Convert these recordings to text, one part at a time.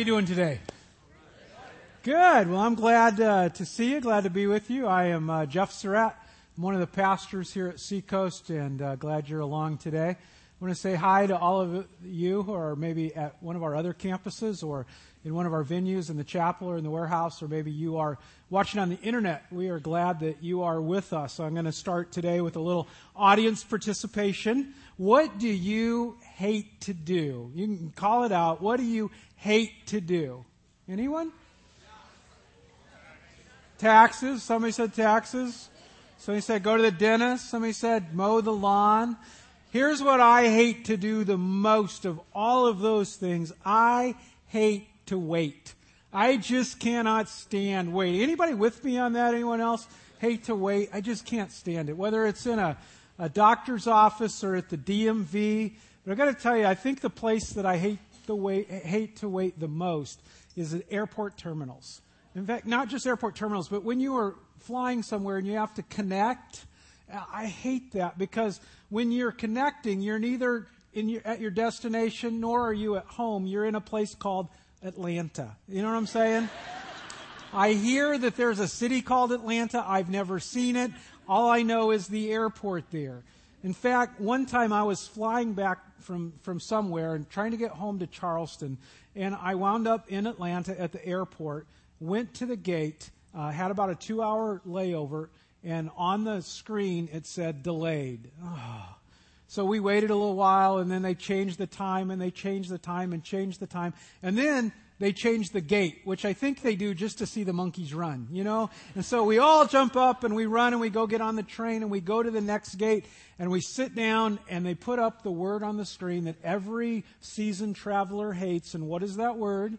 you doing today? Good. Well, I'm glad uh, to see you. Glad to be with you. I am uh, Geoff Surratt. I'm one of the pastors here at Seacoast, and uh, glad you're along today. I want to say hi to all of you who are maybe at one of our other campuses or in one of our venues in the chapel or in the warehouse, or maybe you are watching on the internet. We are glad that you are with us. So I'm going to start today with a little audience participation. What do you hate to do? You can call it out. What do you hate to do? Anyone? Taxes. Somebody said taxes. Somebody said go to the dentist. Somebody said mow the lawn. Here's what I hate to do the most of all of those things. I hate to wait. I just cannot stand wait. Anybody with me on that? Anyone else hate to wait? I just can't stand it. Whether it's in a, a doctor's office or at the DMV. But I got to tell you, I think the place that I hate the wait, hate to wait the most is at airport terminals. In fact, not just airport terminals, but when you are flying somewhere and you have to connect, I hate that because when you're connecting, you're neither your, at your destination nor are you at home. You're in a place called Atlanta. You know what I'm saying? I hear that there's a city called Atlanta. I've never seen it. All I know is the airport there. In fact, one time I was flying back from, from somewhere and trying to get home to Charleston, and I wound up in Atlanta at the airport, went to the gate, uh, had about a two hour layover, and on the screen it said delayed. Oh. So we waited a little while and then they changed the time and they changed the time and changed the time. And then they changed the gate, which I think they do just to see the monkeys run, you know? And so we all jump up and we run and we go get on the train and we go to the next gate and we sit down and they put up the word on the screen that every seasoned traveler hates. And what is that word?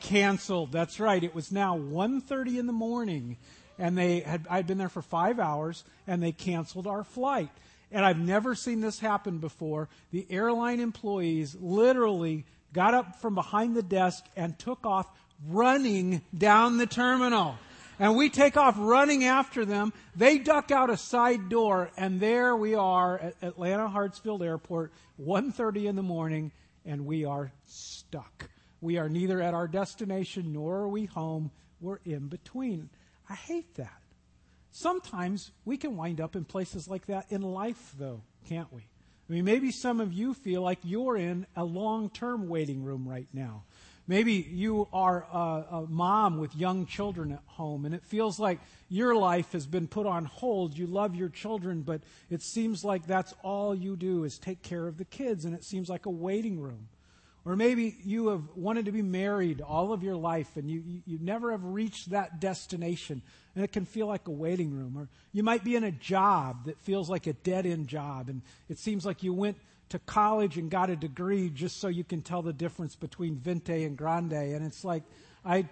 Canceled. That's right. It was now 1.30 in the morning and they had, I'd been there for five hours and they canceled our flight and I've never seen this happen before. The airline employees literally got up from behind the desk and took off running down the terminal. And we take off running after them. They duck out a side door, and there we are at Atlanta Hartsfield Airport, 1.30 in the morning, and we are stuck. We are neither at our destination nor are we home. We're in between. I hate that. Sometimes we can wind up in places like that in life, though, can't we? I mean, maybe some of you feel like you're in a long term waiting room right now. Maybe you are a, a, mom with young children at home, and it feels like your life has been put on hold. You love your children, but it seems like that's all you do is take care of the kids, and it seems like a waiting room. Or maybe you have wanted to be married all of your life and you, you, you, never have reached that destination and it can feel like a waiting room. Or you might be in a job that feels like a dead end job and it seems like you went to college and got a degree just so you can tell the difference between Venti and Grande. And it's like, I,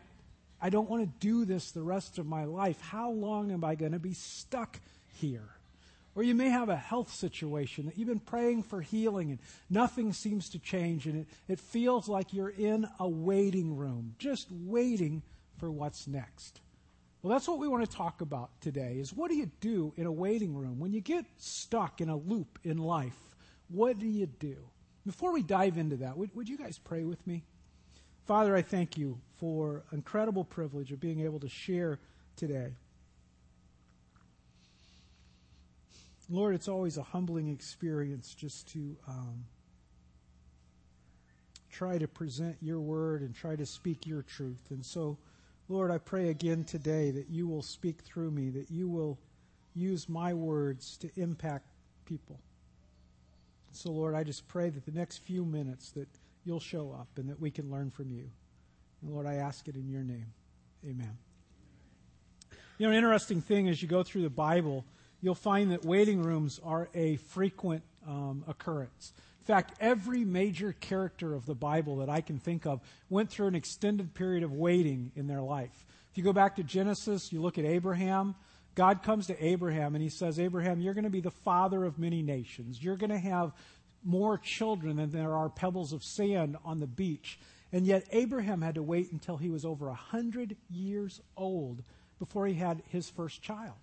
I don't want to do this the rest of my life. How long am I going to be stuck here? Or you may have a health situation that you've been praying for healing and nothing seems to change and it, it feels like you're in a waiting room, just waiting for what's next. Well, that's what we want to talk about today is what do you do in a waiting room? When you get stuck in a loop in life, what do you do? Before we dive into that, would, would you guys pray with me? Father, I thank you for incredible privilege of being able to share today. Lord, it's always a humbling experience just to um, try to present your word and try to speak your truth. And so, Lord, I pray again today that you will speak through me, that you will use my words to impact people. So, Lord, I just pray that the next few minutes that you'll show up and that we can learn from you. And Lord, I ask it in your name. Amen. You know, an interesting thing as you go through the Bible you'll find that waiting rooms are a frequent um, occurrence. In fact, every major character of the Bible that I can think of went through an extended period of waiting in their life. If you go back to Genesis, you look at Abraham. God comes to Abraham and he says, Abraham, you're going to be the father of many nations. You're going to have more children than there are pebbles of sand on the beach. And yet, Abraham had to wait until he was over a 100 years old before he had his first child.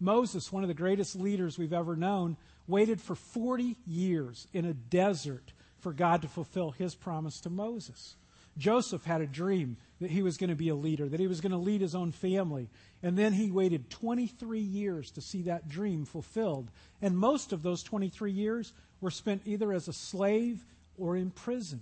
Moses, one of the greatest leaders we've ever known, waited for 40 years in a desert for God to fulfill his promise to Moses. Joseph had a dream that he was going to be a leader, that he was going to lead his own family. And then he waited 23 years to see that dream fulfilled. And most of those 23 years were spent either as a slave or in prison.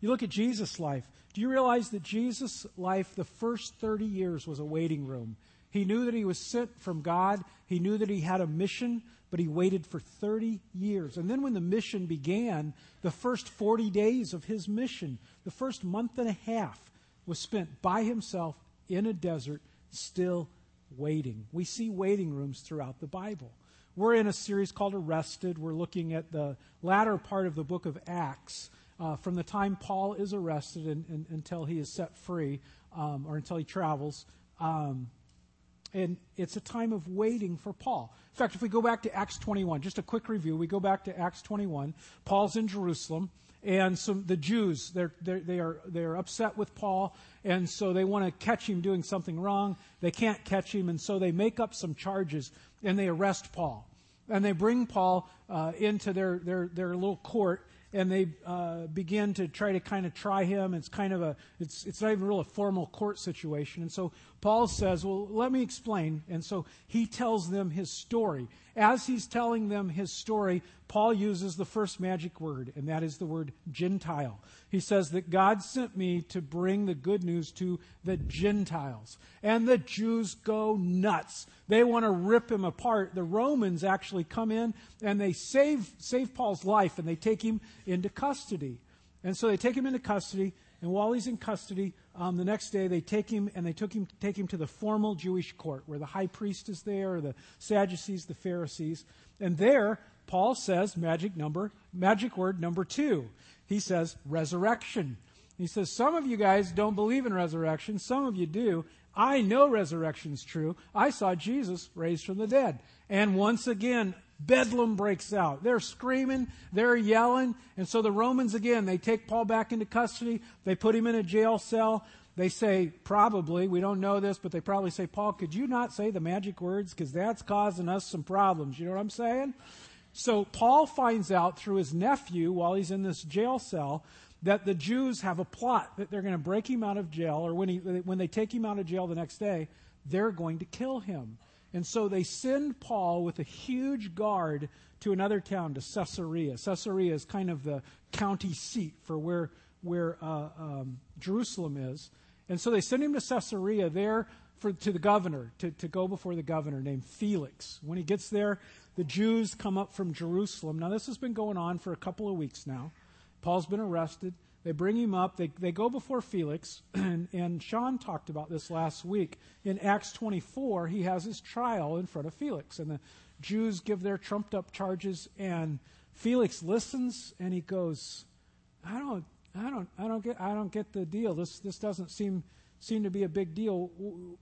You look at Jesus' life. Do you realize that Jesus' life, the first 30 years, was a waiting room? He knew that he was sent from God. He knew that he had a mission, but he waited for 30 years. And then when the mission began, the first 40 days of his mission, the first month and a half, was spent by himself in a desert, still waiting. We see waiting rooms throughout the Bible. We're in a series called Arrested. We're looking at the latter part of the book of Acts. Uh, from the time Paul is arrested and, and, until he is set free, um, or until he travels. Um, and it's a time of waiting for Paul. In fact, if we go back to Acts 21, just a quick review, we go back to Acts 21. Paul's in Jerusalem, and some the Jews they're, they're they are they are upset with Paul, and so they want to catch him doing something wrong. They can't catch him, and so they make up some charges and they arrest Paul, and they bring Paul uh, into their their their little court and they uh, begin to try to kind of try him. It's kind of a, it's, it's not even really a formal court situation. And so Paul says, well, let me explain. And so he tells them his story. As he's telling them his story, Paul uses the first magic word, and that is the word Gentile. He says that God sent me to bring the good news to the Gentiles. And the Jews go nuts. They want to rip him apart. The Romans actually come in and they save, save Paul's life and they take him into custody. And so they take him into custody, and while he's in custody, um, the next day they take him and they took him, take him to the formal Jewish court where the high priest is there, or the Sadducees, the Pharisees. And there, Paul says magic number, magic word number two. He says resurrection. He says, Some of you guys don't believe in resurrection. Some of you do. I know resurrection's true. I saw Jesus raised from the dead. And once again, Bedlam breaks out. They're screaming, they're yelling, and so the Romans again, they take Paul back into custody, they put him in a jail cell. They say, probably, we don't know this, but they probably say, Paul, could you not say the magic words? Because that's causing us some problems. You know what I'm saying? So Paul finds out through his nephew while he's in this jail cell that the Jews have a plot that they're going to break him out of jail, or when, he, when they take him out of jail the next day, they're going to kill him. And so they send Paul with a huge guard to another town, to Caesarea. Caesarea is kind of the county seat for where, where uh, um, Jerusalem is. And so they send him to Caesarea there for, to the governor, to, to go before the governor named Felix. When he gets there, the Jews come up from Jerusalem. Now, this has been going on for a couple of weeks now. Paul's been arrested. They bring him up. They, they go before Felix. And, and Sean talked about this last week. In Acts 24, he has his trial in front of Felix. And the Jews give their trumped up charges. And Felix listens and he goes, I don't, I don't, I don't get, I don't get the deal. This, this doesn't seem, seem to be a big deal.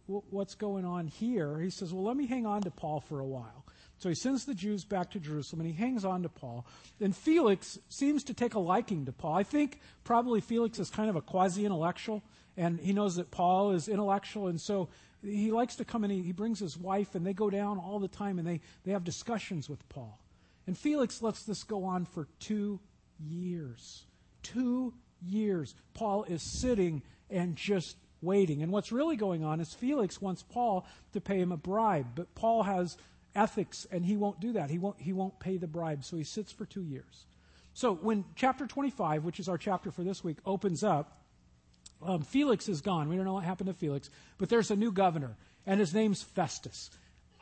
What's going on here? He says, well, let me hang on to Paul for a while. So he sends the Jews back to Jerusalem and he hangs on to Paul. And Felix seems to take a liking to Paul. I think probably Felix is kind of a quasi intellectual and he knows that Paul is intellectual. And so he likes to come and he, he brings his wife and they go down all the time and they, they have discussions with Paul. And Felix lets this go on for two years. Two years. Paul is sitting and just waiting. And what's really going on is Felix wants Paul to pay him a bribe, but Paul has ethics, and he won't do that. He won't, he won't pay the bribe, so he sits for two years. So when chapter 25, which is our chapter for this week, opens up, um, Felix is gone. We don't know what happened to Felix, but there's a new governor, and his name's Festus.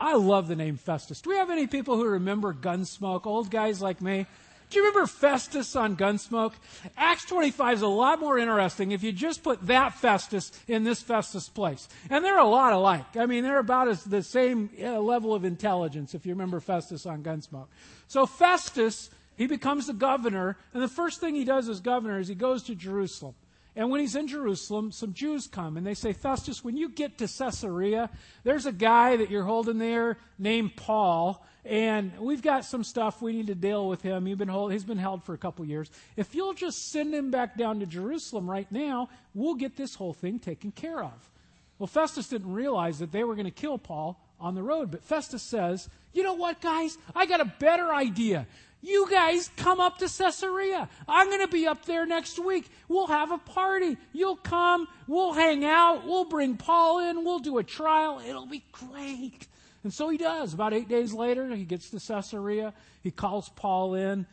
I love the name Festus. Do we have any people who remember Gunsmoke? Old guys like me? Do you remember Festus on Gunsmoke? Acts 25 is a lot more interesting if you just put that Festus in this Festus place. And they're a lot alike. I mean, they're about as the same uh, level of intelligence if you remember Festus on Gunsmoke. So Festus, he becomes the governor, and the first thing he does as governor is he goes to Jerusalem. And when he's in Jerusalem, some Jews come and they say, Festus, when you get to Caesarea, there's a guy that you're holding there named Paul, and we've got some stuff we need to deal with him. He's been, hold, he's been held for a couple years. If you'll just send him back down to Jerusalem right now, we'll get this whole thing taken care of. Well, Festus didn't realize that they were going to kill Paul on the road. But Festus says, you know what, guys? I got a better idea. You guys come up to Caesarea. I'm going to be up there next week. We'll have a party. You'll come. We'll hang out. We'll bring Paul in. We'll do a trial. It'll be great. And so he does. About eight days later, he gets to Caesarea. He calls Paul in.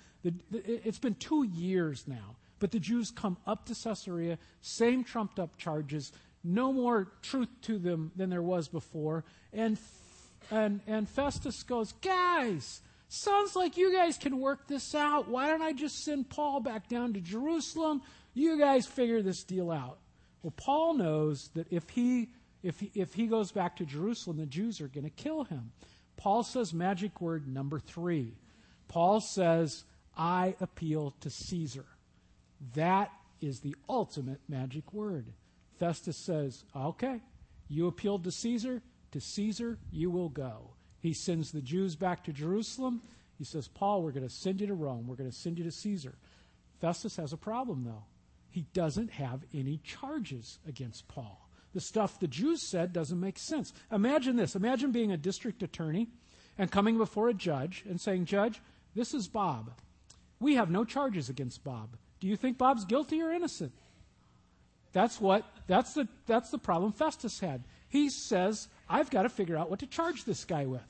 It's been two years now. But the Jews come up to Caesarea, same trumped up charges, no more truth to them than there was before. And, and, and Festus goes, Guys, Sounds like you guys can work this out. Why don't I just send Paul back down to Jerusalem? You guys figure this deal out. Well, Paul knows that if he if he, if he goes back to Jerusalem, the Jews are going to kill him. Paul says magic word number 3. Paul says, "I appeal to Caesar." That is the ultimate magic word. Festus says, "Okay, you appealed to Caesar, to Caesar you will go." He sends the Jews back to Jerusalem. He says, Paul, we're going to send you to Rome. We're going to send you to Caesar. Festus has a problem, though. He doesn't have any charges against Paul. The stuff the Jews said doesn't make sense. Imagine this. Imagine being a district attorney and coming before a judge and saying, Judge, this is Bob. We have no charges against Bob. Do you think Bob's guilty or innocent? That's what that's the that's the problem Festus had. He says, I've got to figure out what to charge this guy with.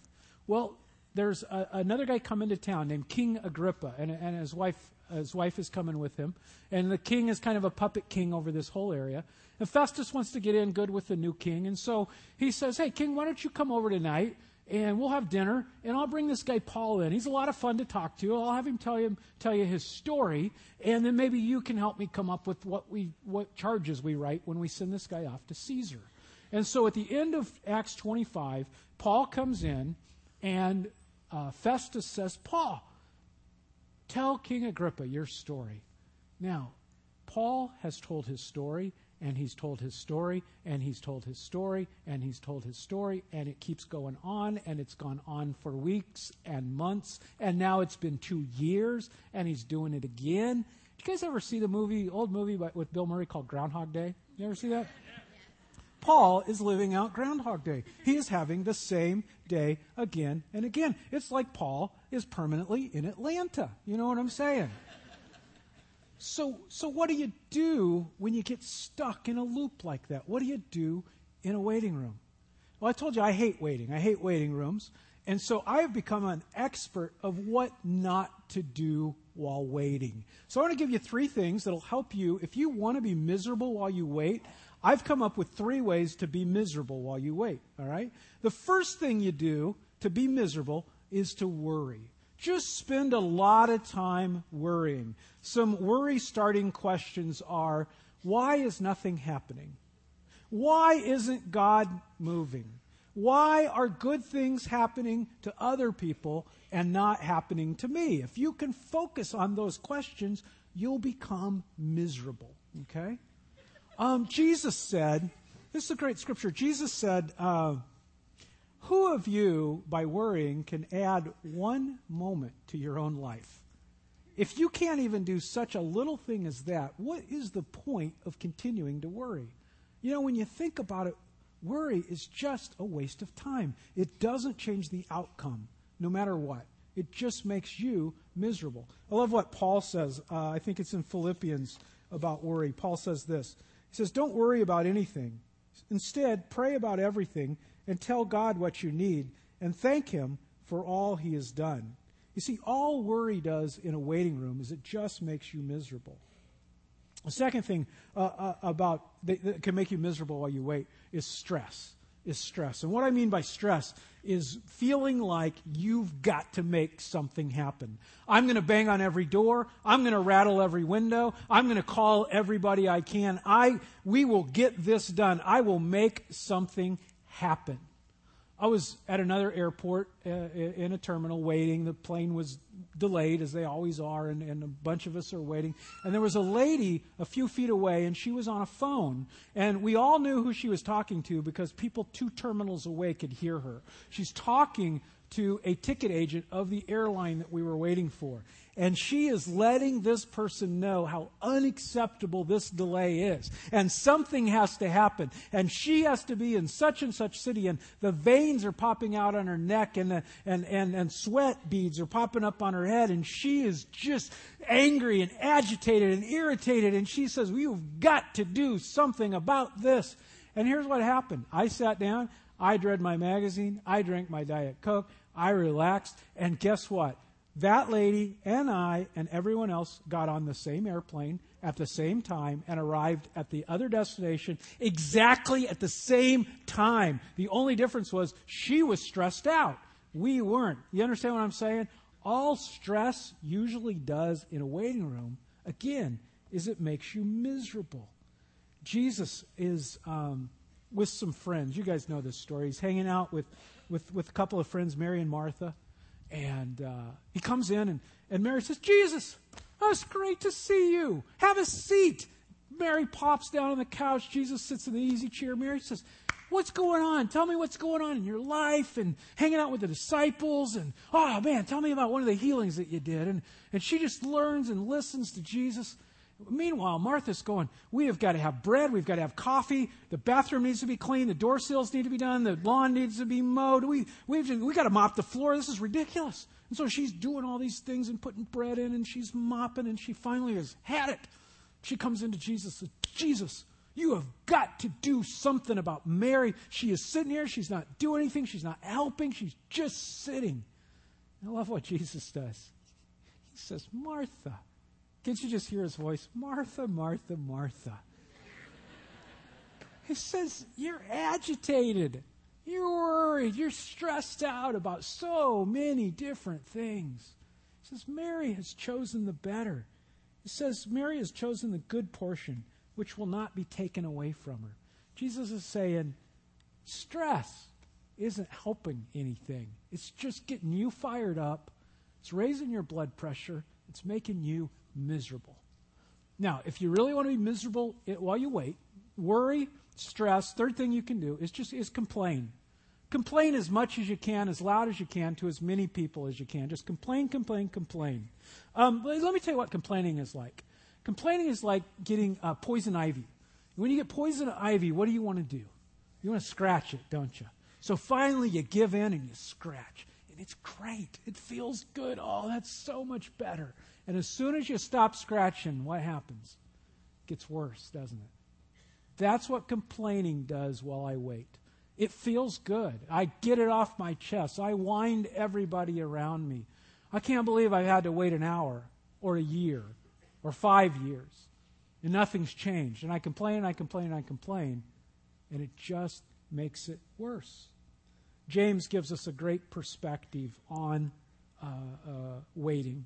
Well, there's a, another guy coming to town named King Agrippa, and, and his wife his wife is coming with him. And the king is kind of a puppet king over this whole area. And Festus wants to get in good with the new king. And so he says, Hey, king, why don't you come over tonight and we'll have dinner and I'll bring this guy Paul in. He's a lot of fun to talk to. I'll have him tell you, tell you his story. And then maybe you can help me come up with what we, what charges we write when we send this guy off to Caesar. And so at the end of Acts 25, Paul comes in, and uh, Festus says, Paul, tell King Agrippa your story. Now, Paul has told his story, and he's told his story, and he's told his story, and he's told his story, and it keeps going on, and it's gone on for weeks and months, and now it's been two years, and he's doing it again. Did you guys ever see the movie, old movie with Bill Murray called Groundhog Day? You ever see that? Paul is living out Groundhog Day. He is having the same day again and again. It's like Paul is permanently in Atlanta. You know what I'm saying? So, so what do you do when you get stuck in a loop like that? What do you do in a waiting room? Well, I told you I hate waiting. I hate waiting rooms. And so I have become an expert of what not to do while waiting. So I want to give you three things that'll help you if you want to be miserable while you wait. I've come up with three ways to be miserable while you wait, all right? The first thing you do to be miserable is to worry. Just spend a lot of time worrying. Some worry starting questions are why is nothing happening? Why isn't God moving? Why are good things happening to other people and not happening to me? If you can focus on those questions, you'll become miserable. Okay? Um, Jesus said, this is a great scripture. Jesus said, uh, Who of you, by worrying, can add one moment to your own life? If you can't even do such a little thing as that, what is the point of continuing to worry? You know, when you think about it, worry is just a waste of time. It doesn't change the outcome, no matter what. It just makes you miserable. I love what Paul says. Uh, I think it's in Philippians about worry. Paul says this he says, Don't worry about anything. Instead, pray about everything and tell God what you need and thank Him for all He has done. You see, all worry does in a waiting room is it just makes you miserable. The second thing uh, uh, about that, that can make you miserable while you wait is stress is stress. And what I mean by stress is feeling like you've got to make something happen. I'm going to bang on every door. I'm going to rattle every window. I'm going to call everybody I can. I, we will get this done. I will make something happen. I was at another airport uh, in a terminal waiting. The plane was delayed, as they always are, and, and, a bunch of us are waiting. And there was a lady a few feet away, and she was on a phone. And we all knew who she was talking to because people two terminals away could hear her. She's talking to a ticket agent of the airline that we were waiting for. And she is letting this person know how unacceptable this delay is. And something has to happen. And she has to be in such and such city. And the veins are popping out on her neck and, the, and, and, and sweat beads are popping up on her head. And she is just angry and agitated and irritated. And she says, We've got to do something about this. And here's what happened. I sat down. I read my magazine. I drank my Diet Coke. I relaxed. And guess what? that lady and I and everyone else got on the same airplane at the same time and arrived at the other destination exactly at the same time. The only difference was she was stressed out. We weren't. You understand what I'm saying? All stress usually does in a waiting room, again, is it makes you miserable. Jesus is um, with some friends. You guys know this story. He's hanging out with, with, with a couple of friends, Mary and Martha. And uh, he comes in, and, and Mary says, Jesus, oh, it's great to see you. Have a seat. Mary pops down on the couch. Jesus sits in the easy chair. Mary says, What's going on? Tell me what's going on in your life and hanging out with the disciples. And, oh man, tell me about one of the healings that you did. And, and she just learns and listens to Jesus. Meanwhile, Martha's going, We have got to have bread. We've got to have coffee. The bathroom needs to be clean. The door sills need to be done. The lawn needs to be mowed. We, we've, we got to mop the floor. This is ridiculous. And so she's doing all these things and putting bread in and she's mopping and she finally has had it. She comes into Jesus and says, Jesus, you have got to do something about Mary. She is sitting here. She's not doing anything. She's not helping. She's just sitting. I love what Jesus does. He says, Martha, can't you just hear his voice? Martha, Martha, Martha. He says, You're agitated. You're worried. You're stressed out about so many different things. He says, Mary has chosen the better. He says, Mary has chosen the good portion, which will not be taken away from her. Jesus is saying, stress isn't helping anything. It's just getting you fired up. It's raising your blood pressure. It's making you miserable. Now, if you really want to be miserable while you wait, worry, stress, third thing you can do is just is complain. Complain as much as you can, as loud as you can, to as many people as you can. Just complain, complain, complain. Um, let me tell you what complaining is like. Complaining is like getting uh, poison ivy. When you get poison ivy, what do you want to do? You want to scratch it, don't you? So finally, you give in and you scratch. And it's great. It feels good. Oh, that's so much better. And as soon as you stop scratching, what happens? It gets worse, doesn't it? That's what complaining does while I wait. It feels good. I get it off my chest. I wind everybody around me. I can't believe I've had to wait an hour or a year or five years and nothing's changed. And I complain and I complain and I complain, and it just makes it worse. James gives us a great perspective on uh, uh, waiting.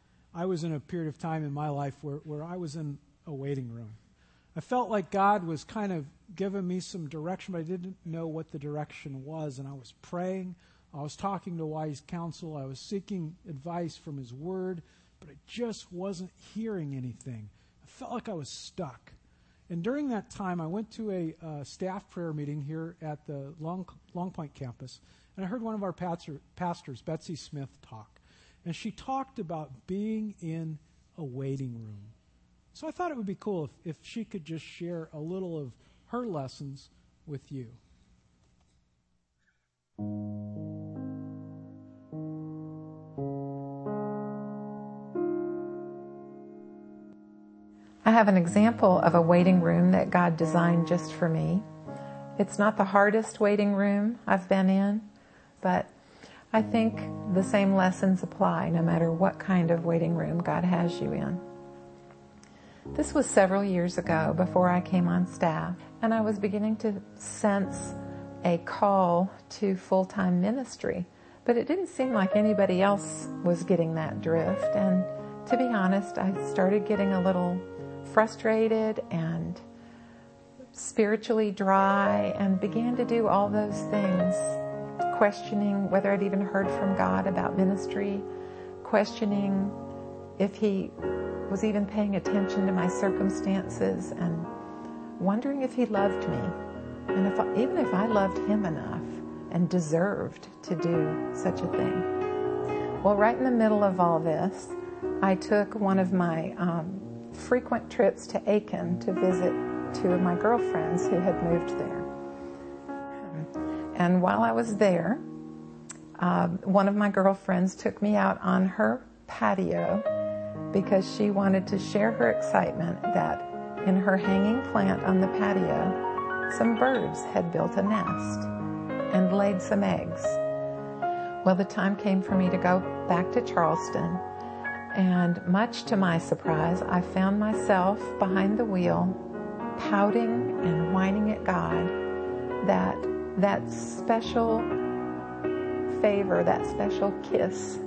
I was in a period of time in my life where, where I was in a waiting room. I felt like God was kind of giving me some direction, but I didn't know what the direction was. And I was praying. I was talking to wise counsel. I was seeking advice from His Word, but I just wasn't hearing anything. I felt like I was stuck. And during that time, I went to a uh, staff prayer meeting here at the Long, Long Point campus, and I heard one of our pastor, pastors, Betsy Smith, talk. And she talked about being in a waiting room. So I thought it would be cool if, if she could just share a little of her lessons with you. I have an example of a waiting room that God designed just for me. It's not the hardest waiting room I've been in, but I think the same lessons apply no matter what kind of waiting room God has you in. This was several years ago before I came on staff, and I was beginning to sense a call to full time ministry But it didn't seem like anybody else was getting that drift. And to be honest, I started getting a little frustrated and spiritually dry and began to do all those things, questioning whether I'd even heard from God about ministry, questioning if He was even paying attention to my circumstances, and wondering if He loved me, and if even if I loved Him enough and deserved to do such a thing. Well, right in the middle of all this, I took one of my um, frequent trips to Aiken to visit two of my girlfriends who had moved there. And while I was there, uh, one of my girlfriends took me out on her patio because she wanted to share her excitement that in her hanging plant on the patio, some birds had built a nest and laid some eggs. Well, the time came for me to go back to Charleston, and much to my surprise, I found myself behind the wheel, pouting and whining at God that that special favor, that special kiss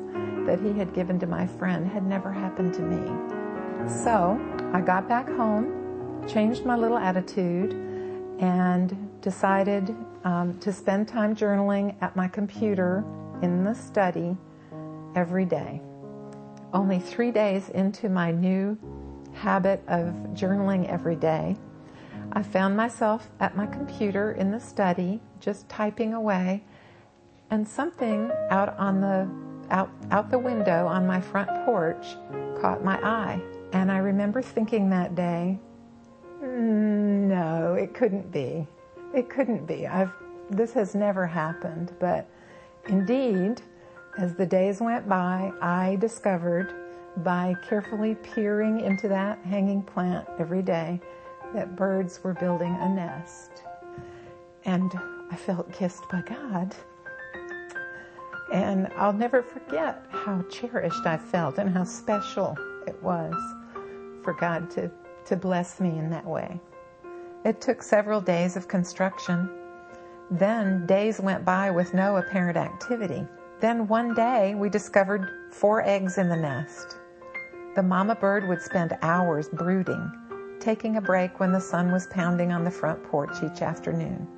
that He had given to my friend had never happened to me. So I got back home, changed my little attitude, and decided um, to spend time journaling at my computer in the study every day. Only three days into my new habit of journaling every day, I found myself at my computer in the study, just typing away, and something out on the out, out the window on my front porch caught my eye. And I remember thinking that day, mm, no, it couldn't be. It couldn't be. I've this has never happened, but indeed, as the days went by, I discovered by carefully peering into that hanging plant every day that birds were building a nest. And I felt kissed by God. And I'll never forget how cherished I felt and how special it was for God to, to bless me in that way. It took several days of construction then days went by with no apparent activity. Then one day we discovered four eggs in the nest. The mama bird would spend hours brooding, taking a break when the sun was pounding on the front porch each afternoon.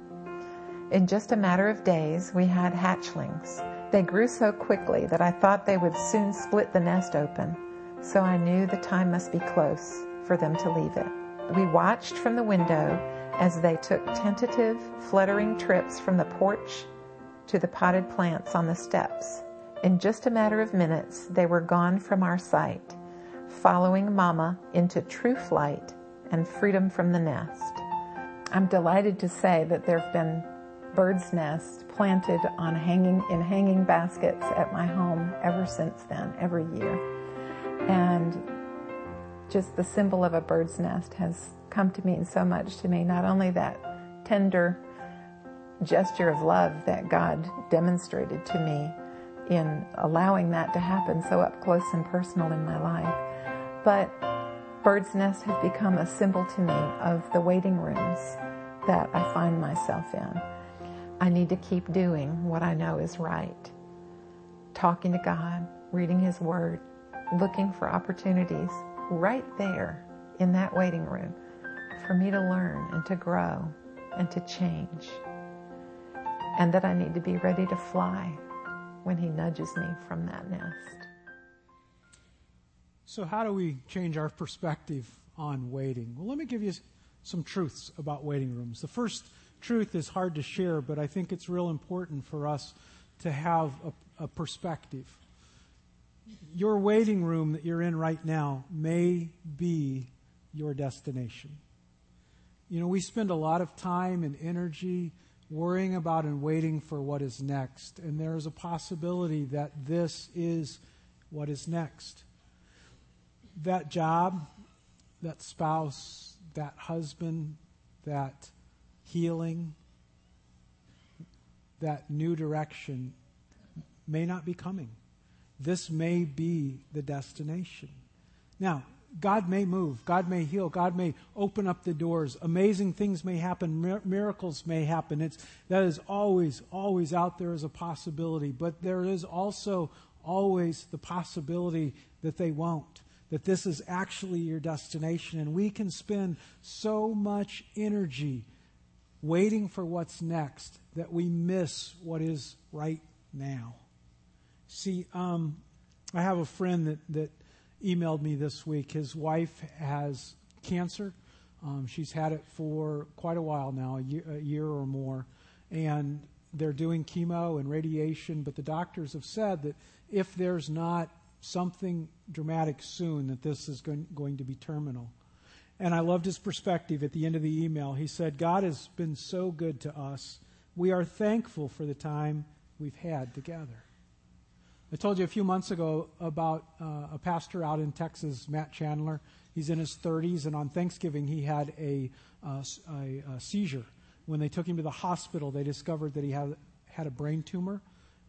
In just a matter of days, we had hatchlings. They grew so quickly that I thought they would soon split the nest open, so I knew the time must be close for them to leave it. We watched from the window as they took tentative, fluttering trips from the porch to the potted plants on the steps. In just a matter of minutes, they were gone from our sight, following Mama into true flight and freedom from the nest. I'm delighted to say that there have been birds' nests planted on hanging in hanging baskets at my home ever since then, every year. And just the symbol of a bird's nest has come to mean so much to me. Not only that tender gesture of love that God demonstrated to me in allowing that to happen so up close and personal in my life, but Bird's Nest have become a symbol to me of the waiting rooms that I find myself in. I need to keep doing what I know is right. Talking to God, reading His Word, looking for opportunities right there in that waiting room for me to learn and to grow and to change. And that I need to be ready to fly when He nudges me from that nest. So, how do we change our perspective on waiting? Well, let me give you some truths about waiting rooms. The first truth is hard to share, but I think it's real important for us to have a, a perspective. Your waiting room that you're in right now may be your destination. You know, we spend a lot of time and energy worrying about and waiting for what is next. And there is a possibility that this is what is next. That job, that spouse, that husband, that healing, that new direction may not be coming. This may be the destination. Now, God may move, God may heal, God may open up the doors. Amazing things may happen, mir- miracles may happen. It's, that is always, always out there as a possibility. But there is also always the possibility that they won't, that this is actually your destination. And we can spend so much energy waiting for what's next that we miss what is right now. See, um, I have a friend that, that emailed me this week. His wife has cancer. Um, she's had it for quite a while now, a year, a year or more. And they're doing chemo and radiation, but the doctors have said that if there's not something dramatic soon, that this is going, going to be terminal. And I loved his perspective at the end of the email. He said, God has been so good to us. We are thankful for the time we've had together. I told you a few months ago about uh, a pastor out in Texas, Matt Chandler. He's in his 30s, and on Thanksgiving he had a, uh, a, a, seizure. When they took him to the hospital, they discovered that he had, had a brain tumor.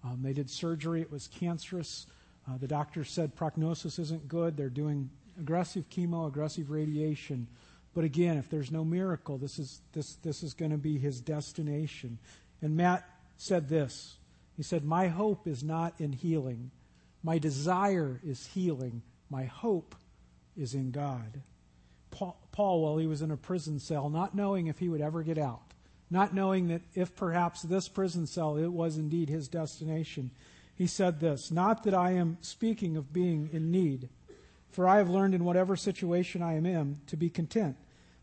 Um, they did surgery, it was cancerous. Uh, the doctor said prognosis isn't good. They're doing aggressive chemo, aggressive radiation. But again, if there's no miracle, this is, this, this is going to be his destination. And Matt said this he said, My hope is not in healing. My desire is healing. My hope is in God. Paul, Paul, while he was in a prison cell, not knowing if he would ever get out, not knowing that if perhaps this prison cell it was indeed his destination, he said this Not that I am speaking of being in need, for I have learned in whatever situation I am in to be content.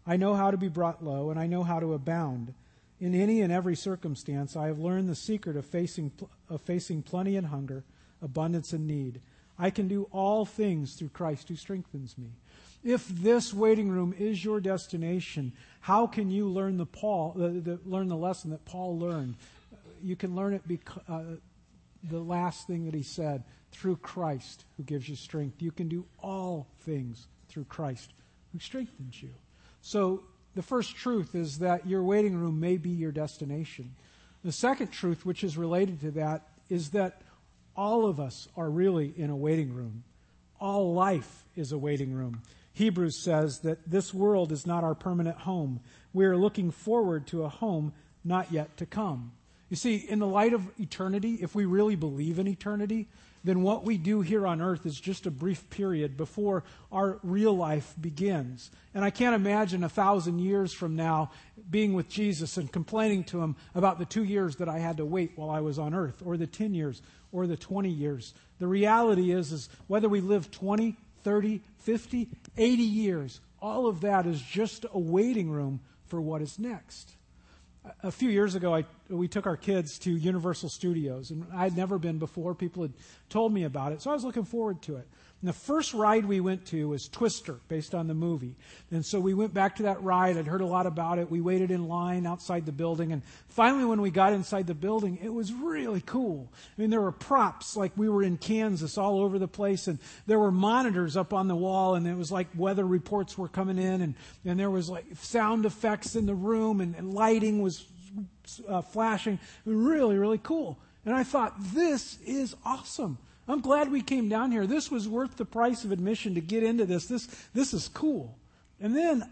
I know how to be brought low, and I know how to abound. In any and every circumstance, I have learned the secret of facing, of facing plenty and hunger, abundance and need. I can do all things through Christ who strengthens me. If this waiting room is your destination, how can you learn the Paul the, the, learn the lesson that Paul learned? You can learn it because uh, the last thing that he said through Christ who gives you strength. You can do all things through Christ who strengthens you. So the first truth is that your waiting room may be your destination. The second truth, which is related to that, is that all of us are really in a waiting room. All life is a waiting room. Hebrews says that this world is not our permanent home. We are looking forward to a home not yet to come. You see, in the light of eternity, if we really believe in eternity, then what we do here on earth is just a brief period before our real life begins. And I can't imagine a thousand years from now being with Jesus and complaining to him about the two years that I had to wait while I was on earth, or the 10 years, or the 20 years. The reality is, is whether we live 20, 30, 50, 80 years, all of that is just a waiting room for what is next a few years ago, I, we took our kids to Universal Studios, and I'd never been before. People had told me about it, so I was looking forward to it. And the first ride we went to was Twister, based on the movie. And so we went back to that ride. I'd heard a lot about it. We waited in line outside the building, and finally, when we got inside the building, it was really cool. I mean, there were props like we were in Kansas all over the place, and there were monitors up on the wall, and it was like weather reports were coming in, and, and there was like sound effects in the room, and, and lighting was uh, flashing. Really, really cool. And I thought, this is awesome. I'm glad we came down here. This was worth the price of admission to get into this. This, this is cool. And then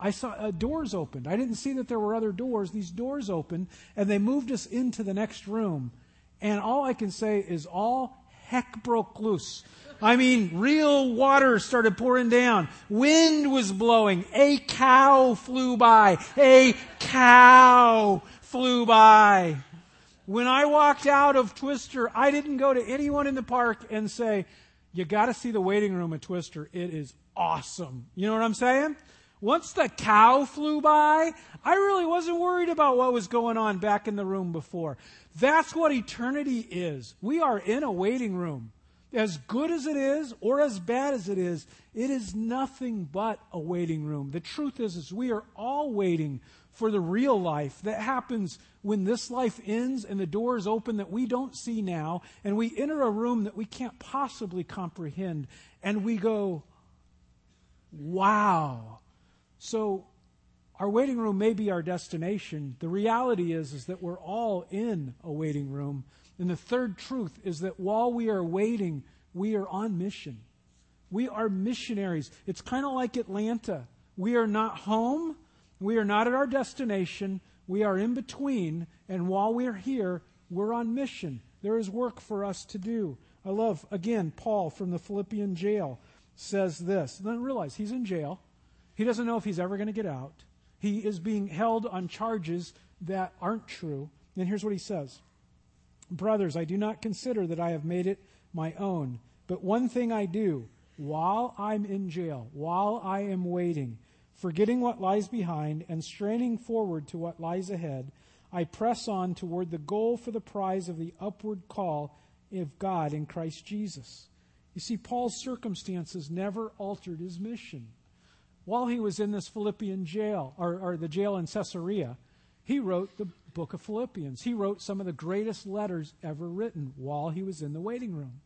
I saw uh, doors opened. I didn't see that there were other doors. These doors opened, and they moved us into the next room. And all I can say is all heck broke loose. I mean, real water started pouring down. Wind was blowing. A cow flew by. A cow flew by. When I walked out of Twister, I didn't go to anyone in the park and say, you got to see the waiting room at Twister. It is awesome. You know what I'm saying? Once the cow flew by, I really wasn't worried about what was going on back in the room before. That's what eternity is. We are in a waiting room. As good as it is, or as bad as it is, it is nothing but a waiting room. The truth is, is we are all waiting for the real life that happens when this life ends and the door is open that we don't see now, and we enter a room that we can't possibly comprehend, and we go, wow. So, our waiting room may be our destination. The reality is, is that we're all in a waiting room. And the third truth is that while we are waiting, we are on mission. We are missionaries. It's kind of like Atlanta. We are not home. We are not at our destination. We are in between. And while we're here, we're on mission. There is work for us to do. I love, again, Paul from the Philippian jail says this. Then realize he's in jail. He doesn't know if he's ever going to get out. He is being held on charges that aren't true. And here's what he says Brothers, I do not consider that I have made it my own, but one thing I do while I'm in jail, while I am waiting, forgetting what lies behind and straining forward to what lies ahead, I press on toward the goal for the prize of the upward call of God in Christ Jesus. You see, Paul's circumstances never altered his mission. While he was in this Philippian jail, or, or the jail in Caesarea, he wrote the book of Philippians. He wrote some of the greatest letters ever written while he was in the waiting room.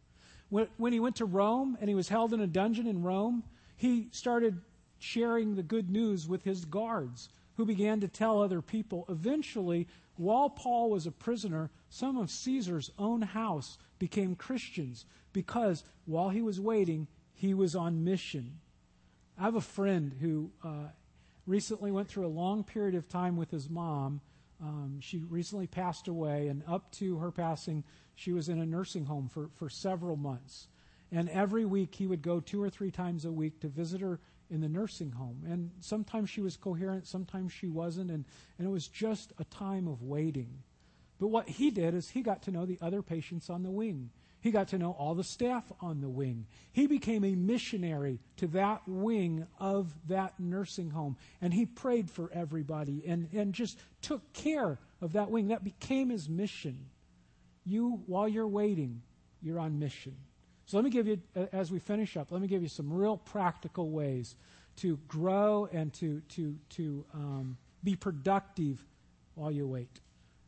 When, when he went to Rome and he was held in a dungeon in Rome, he started sharing the good news with his guards, who began to tell other people. Eventually, while Paul was a prisoner, some of Caesar's own house became Christians because while he was waiting, he was on mission. I have a friend who uh, recently went through a long period of time with his mom. Um, she recently passed away, and up to her passing, she was in a nursing home for, for several months. And every week, he would go two or three times a week to visit her in the nursing home. And sometimes she was coherent, sometimes she wasn't, and, and it was just a time of waiting. But what he did is he got to know the other patients on the wing. He got to know all the staff on the wing. He became a missionary to that wing of that nursing home. And he prayed for everybody and, and just took care of that wing. That became his mission. You, while you're waiting, you're on mission. So let me give you, as we finish up, let me give you some real practical ways to grow and to, to, to um, be productive while you wait.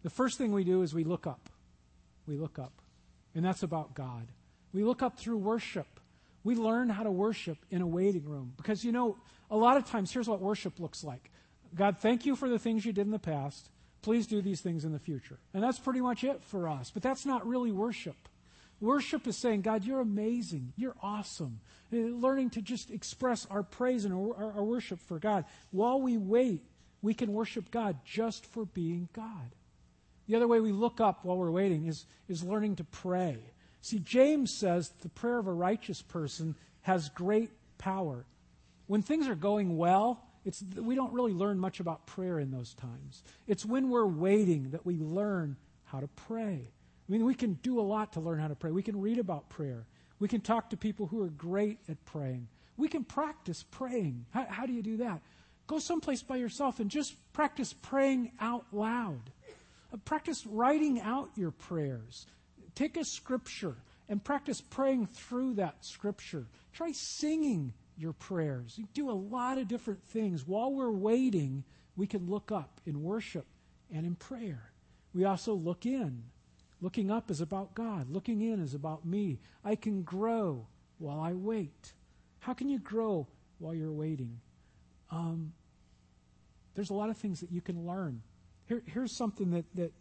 The first thing we do is we look up. We look up. And that's about God. We look up through worship. We learn how to worship in a waiting room. Because, you know, a lot of times, here's what worship looks like God, thank you for the things you did in the past. Please do these things in the future. And that's pretty much it for us. But that's not really worship. Worship is saying, God, you're amazing. You're awesome. Uh, learning to just express our praise and our, our, worship for God. While we wait, we can worship God just for being God. The other way we look up while we're waiting is, is learning to pray. See, James says the prayer of a righteous person has great power. When things are going well, it's, we don't really learn much about prayer in those times. It's when we're waiting that we learn how to pray. I mean, we can do a lot to learn how to pray. We can read about prayer. We can talk to people who are great at praying. We can practice praying. How, how do you do that? Go someplace by yourself and just practice praying out loud. Uh, practice writing out your prayers. Take a scripture and practice praying through that scripture. Try singing your prayers. You do a lot of different things. While we're waiting, we can look up in worship and in prayer. We also look in. Looking up is about God. Looking in is about me. I can grow while I wait. How can you grow while you're waiting? Um, there's a lot of things that you can learn here, here's something that, that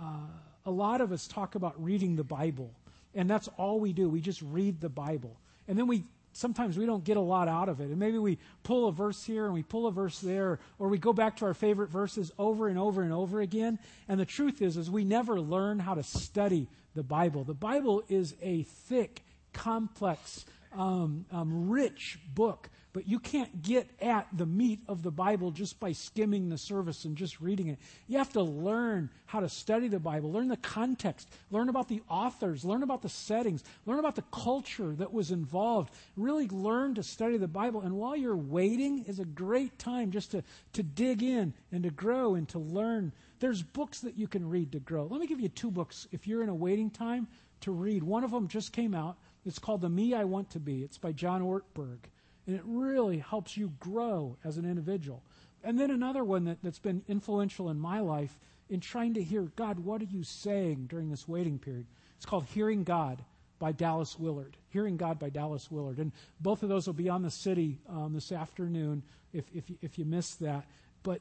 uh, a lot of us talk about reading the Bible, and that's all we do. We just read the Bible. And then we sometimes we don't get a lot out of it. And maybe we pull a verse here and we pull a verse there, or we go back to our favorite verses over and over and over again. And the truth is, is we never learn how to study the Bible. The Bible is a thick, complex, um, um, rich book but you can't get at the meat of the Bible just by skimming the service and just reading it. You have to learn how to study the Bible, learn the context, learn about the authors, learn about the settings, learn about the culture that was involved. Really learn to study the Bible. And while you're waiting is a great time just to, to dig in and to grow and to learn. There's books that you can read to grow. Let me give you two books if you're in a waiting time to read. One of them just came out. It's called The Me I Want to Be. It's by John Ortberg. And it really helps you grow as an individual. And then another one that, that's been influential in my life in trying to hear, God, what are you saying during this waiting period? It's called Hearing God by Dallas Willard. Hearing God by Dallas Willard. And both of those will be on the city um, this afternoon if, if, if you missed that. But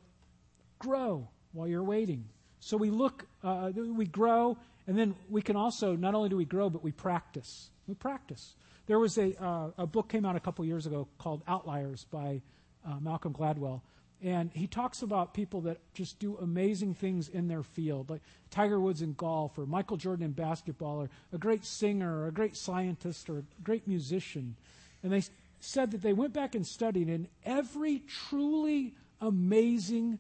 grow while you're waiting. So we look, uh, we grow, and then we can also, not only do we grow, but we practice. We practice. There was a, uh, a book came out a couple years ago called Outliers by uh, Malcolm Gladwell. And he talks about people that just do amazing things in their field, like Tiger Woods in golf, or Michael Jordan in basketball, or a great singer, or a great scientist, or a great musician. And they said that they went back and studied, and every truly amazing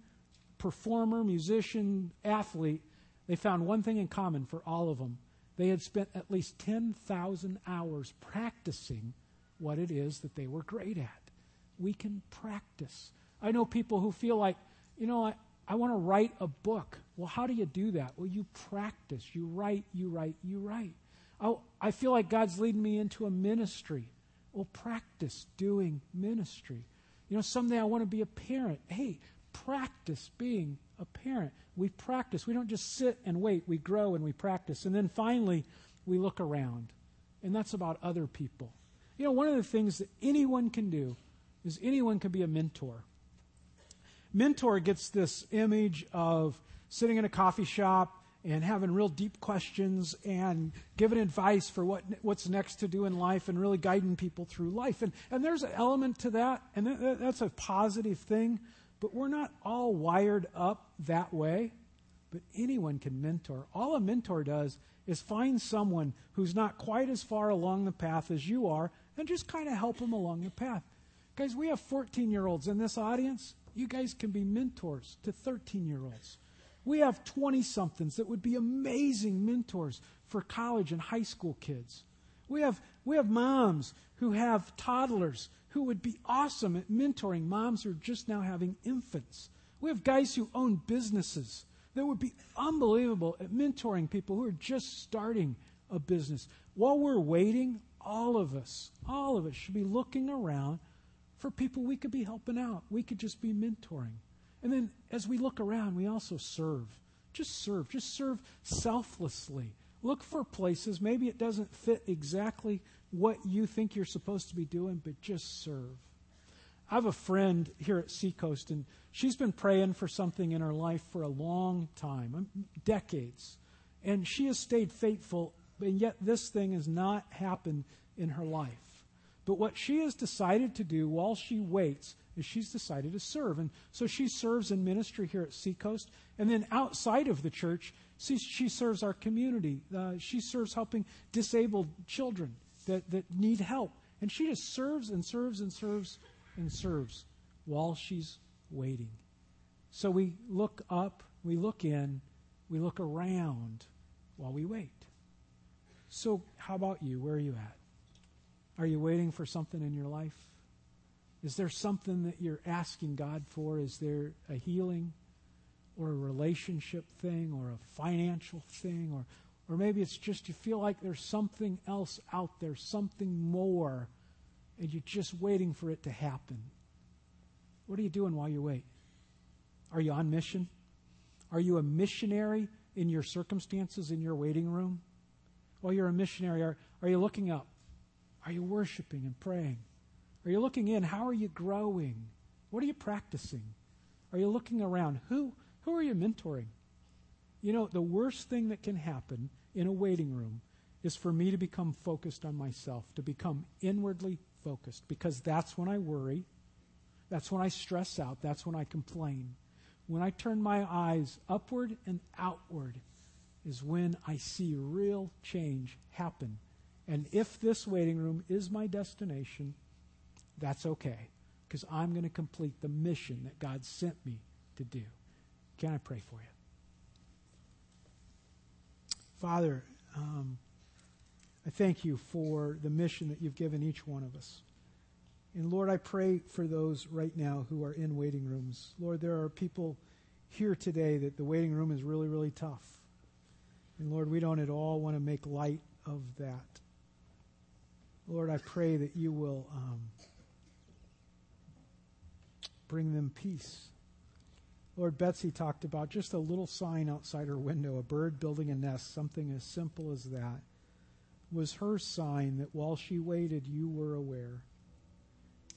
performer, musician, athlete, they found one thing in common for all of them. They had spent at least 10,000 hours practicing what it is that they were great at. We can practice. I know people who feel like, you know, I, I want to write a book. Well, how do you do that? Well, you practice. You write, you write, you write. Oh, I feel like God's leading me into a ministry. Well, practice doing ministry. You know, someday I want to be a parent. Hey, practice being a parent. We practice. We don't just sit and wait. We grow and we practice. And then finally, we look around. And that's about other people. You know, one of the things that anyone can do is anyone can be a mentor. Mentor gets this image of sitting in a coffee shop and having real deep questions and giving advice for what what's next to do in life and really guiding people through life. And and there's an element to that, and that's a positive thing. But we're not all wired up that way. But anyone can mentor. All a mentor does is find someone who's not quite as far along the path as you are and just kind of help them along the path. Guys, we have 14 year olds in this audience. You guys can be mentors to 13 year olds. We have 20 somethings that would be amazing mentors for college and high school kids. We have, we have moms who have toddlers who would be awesome at mentoring moms who are just now having infants. We have guys who own businesses that would be unbelievable at mentoring people who are just starting a business. While we're waiting, all of us, all of us should be looking around for people we could be helping out. We could just be mentoring. And then as we look around, we also serve. Just serve. Just serve selflessly. Look for places. Maybe it doesn't fit exactly what you think you're supposed to be doing, but just serve. I have a friend here at Seacoast, and she's been praying for something in her life for a long time, um, decades. And she has stayed faithful, and yet this thing has not happened in her life. But what she has decided to do while she waits is she's decided to serve. And so she serves in ministry here at Seacoast. And then outside of the church, she, she serves our community. Uh, she serves helping disabled children that, that need help. And she just serves and serves and serves and serves while she's waiting. So we look up, we look in, we look around while we wait. So, how about you? Where are you at? Are you waiting for something in your life? Is there something that you're asking God for? Is there a healing or a relationship thing or a financial thing or or maybe it's just you feel like there's something else out there, something more, and you're just waiting for it to happen. What are you doing while you wait? Are you on mission? Are you a missionary in your circumstances in your waiting room? While you're a missionary, are, are you looking up? Are you worshiping and praying? Are you looking in? How are you growing? What are you practicing? Are you looking around? Who, who are you mentoring? You know, the worst thing that can happen in a waiting room is for me to become focused on myself, to become inwardly focused, because that's when I worry. That's when I stress out. That's when I complain. When I turn my eyes upward and outward is when I see real change happen and if this waiting room is my destination, that's okay, because I'm going to complete the mission that God sent me to do. Can I pray for you? Father, um, I thank you for the mission that you've given each one of us. And Lord, I pray for those right now who are in waiting rooms. Lord, there are people here today that the waiting room is really, really tough. And Lord, we don't at all want to make light of that. Lord, I pray that you will um, bring them peace. Lord, Betsy talked about just a little sign outside her window, a bird building a nest, something as simple as that, was her sign that while she waited, you were aware.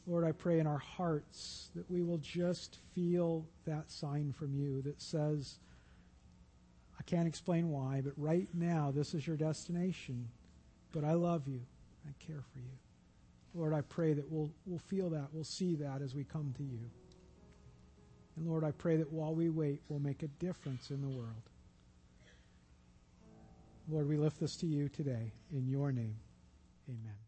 Lord, I pray in our hearts that we will just feel that sign from you that says, I can't explain why, but right now this is your destination, but I love you I care for you. Lord, I pray that we'll, we'll feel that, we'll see that as we come to you. And Lord, I pray that while we wait, we'll make a difference in the world. Lord, we lift this to you today. In your name, amen.